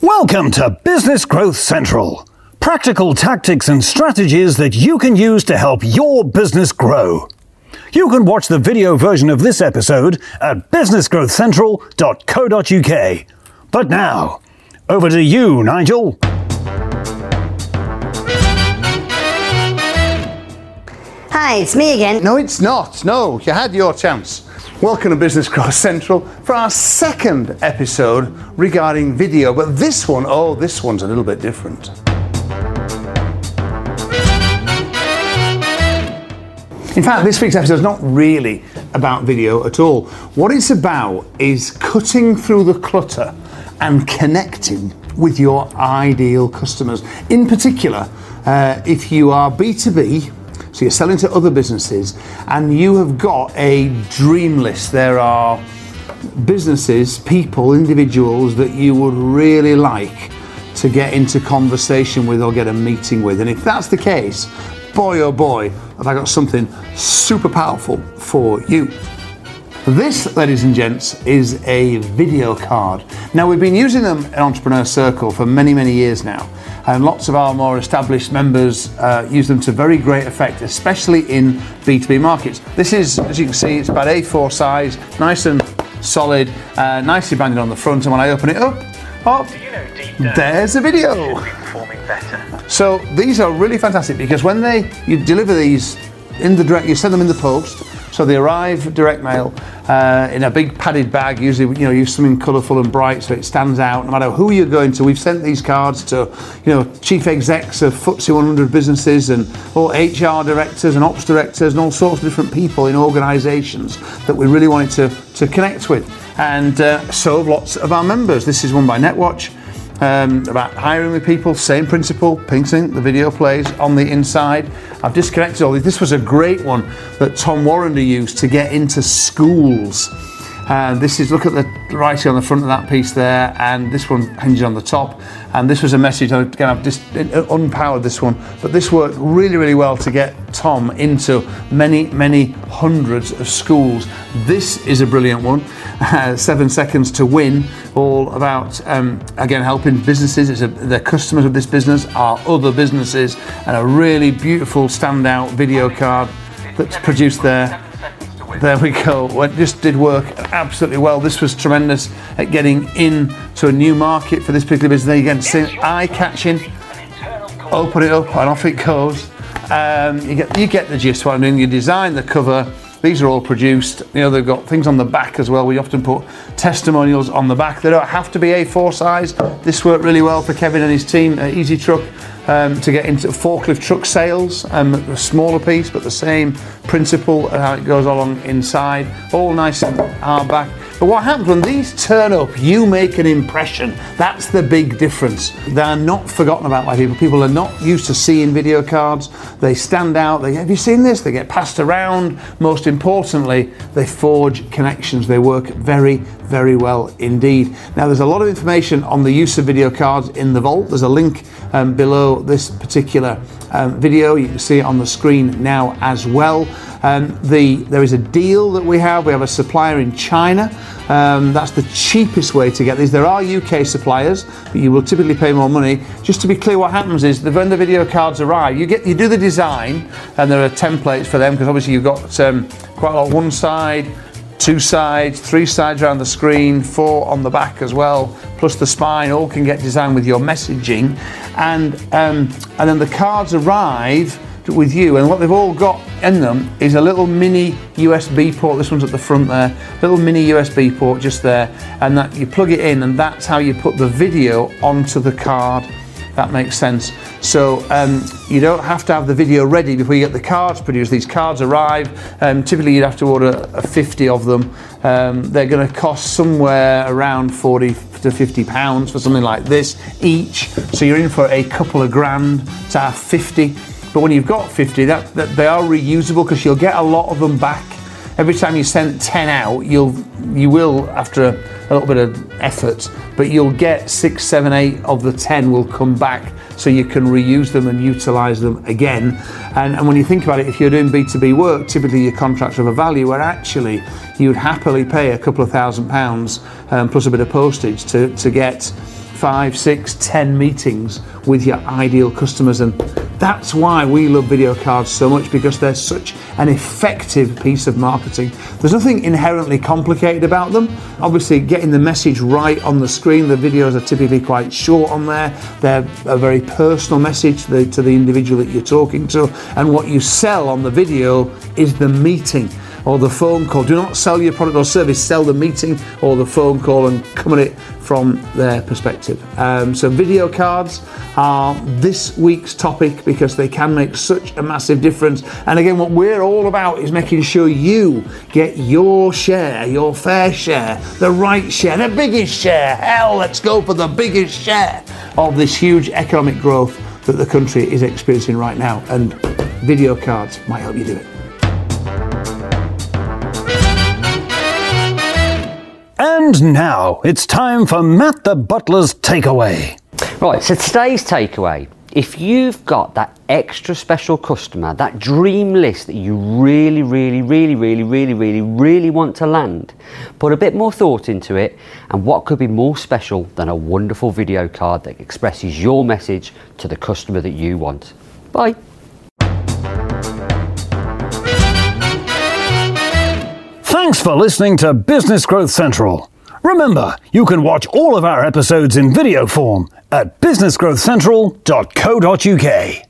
Welcome to Business Growth Central. Practical tactics and strategies that you can use to help your business grow. You can watch the video version of this episode at businessgrowthcentral.co.uk. But now, over to you, Nigel. Hi, it's me again. No, it's not. No, you had your chance. Welcome to Business Growth Central for our second episode regarding video, but this one, oh, this one's a little bit different. In fact, this week's episode is not really about video at all. What it's about is cutting through the clutter and connecting with your ideal customers. In particular, uh, if you are B2B, so you're selling to other businesses and you have got a dream list. There are businesses, people, individuals that you would really like to get into conversation with or get a meeting with. And if that's the case, boy oh boy, have I got something super powerful for you. This, ladies and gents, is a video card. Now, we've been using them in Entrepreneur Circle for many, many years now and lots of our more established members uh, use them to very great effect, especially in B2B markets. This is, as you can see, it's about A4 size, nice and solid, uh, nicely branded on the front, and when I open it up, oh, there's a video. So these are really fantastic because when they you deliver these in the direct, you send them in the post, so they arrive direct mail uh, in a big padded bag. Usually, you know, use something colourful and bright so it stands out. No matter who you're going to, we've sent these cards to, you know, chief execs of FTSE 100 businesses and all HR directors and ops directors and all sorts of different people in organisations that we really wanted to to connect with. And uh, so lots of our members. This is one by Netwatch um, about hiring with people, same principle, ping sync, the video plays on the inside. I've disconnected all these. This was a great one that Tom Warrender used to get into schools. And this is, look at the writing on the front of that piece there, and this one hinges on the top. And this was a message, again, I've just unpowered this one, but this worked really, really well to get Tom into many, many hundreds of schools. This is a brilliant one, uh, seven seconds to win, all about, um, again, helping businesses. It's a, the customers of this business are other businesses, and a really beautiful standout video card that's produced there there we go. It just did work absolutely well. This was tremendous at getting in to a new market for this particular business. Again, see, eye-catching. Open it up and off it goes. Um, you get you get the gist. What I mean, you design the cover. These are all produced. You know, they've got things on the back as well. We often put testimonials on the back. They don't have to be A4 size. This worked really well for Kevin and his team at Easy Truck um, to get into forklift truck sales, um, a smaller piece, but the same principle how it goes along inside, all nice and hardback. But what happens when these turn up, you make an impression. That's the big difference. They're not forgotten about by people. People are not used to seeing video cards. They stand out. They have you seen this? They get passed around. Most importantly, they forge connections. They work very, very well indeed. Now, there's a lot of information on the use of video cards in the vault. There's a link um, below this particular um, video. You can see it on the screen now as well. Um, the, there is a deal that we have. We have a supplier in China. Um, that's the cheapest way to get these. There are UK suppliers, but you will typically pay more money. Just to be clear, what happens is that when the video cards arrive, you get you do the design, and there are templates for them because obviously you've got um, quite a lot one side, two sides, three sides around the screen, four on the back as well, plus the spine. All can get designed with your messaging, and um, and then the cards arrive with you and what they've all got in them is a little mini USB port this one's at the front there little mini USB port just there and that you plug it in and that's how you put the video onto the card that makes sense so um, you don't have to have the video ready before you get the cards produced. These cards arrive. Um, typically, you'd have to order 50 of them. Um, they're going to cost somewhere around 40 to 50 pounds for something like this each. So you're in for a couple of grand to have 50. But when you've got 50, that, that they are reusable because you'll get a lot of them back. Every time you send 10 out, you'll you will after a, a little bit of effort, but you'll get six, seven, eight of the 10 will come back so you can reuse them and utilize them again. And, and when you think about it, if you're doing B2B work, typically your contracts have a value where actually you'd happily pay a couple of thousand pounds um, plus a bit of postage to, to get five, six, ten meetings with your ideal customers. And that's why we love video cards so much because they're such an effective piece of marketing. There's nothing inherently complicated about them. Obviously, getting the message right on the screen, the videos are typically quite short on there. They're a very personal message to the, to the individual that you're talking to. And what you sell on the video is the meeting or the phone call. Do not sell your product or service, sell the meeting or the phone call and come at it from their perspective. Um, so, video cards are this week's topic because they can make such a massive difference. And again, what we're all about is making sure you get your share, your fair share, the right share, the biggest share. Hell, let's go for the biggest share of this huge economic growth that the country is experiencing right now. And video cards might help you do it. And now it's time for Matt the Butler's takeaway. Right, so today's takeaway if you've got that extra special customer, that dream list that you really, really, really, really, really, really, really want to land, put a bit more thought into it, and what could be more special than a wonderful video card that expresses your message to the customer that you want? Bye. Thanks for listening to Business Growth Central. Remember, you can watch all of our episodes in video form at businessgrowthcentral.co.uk.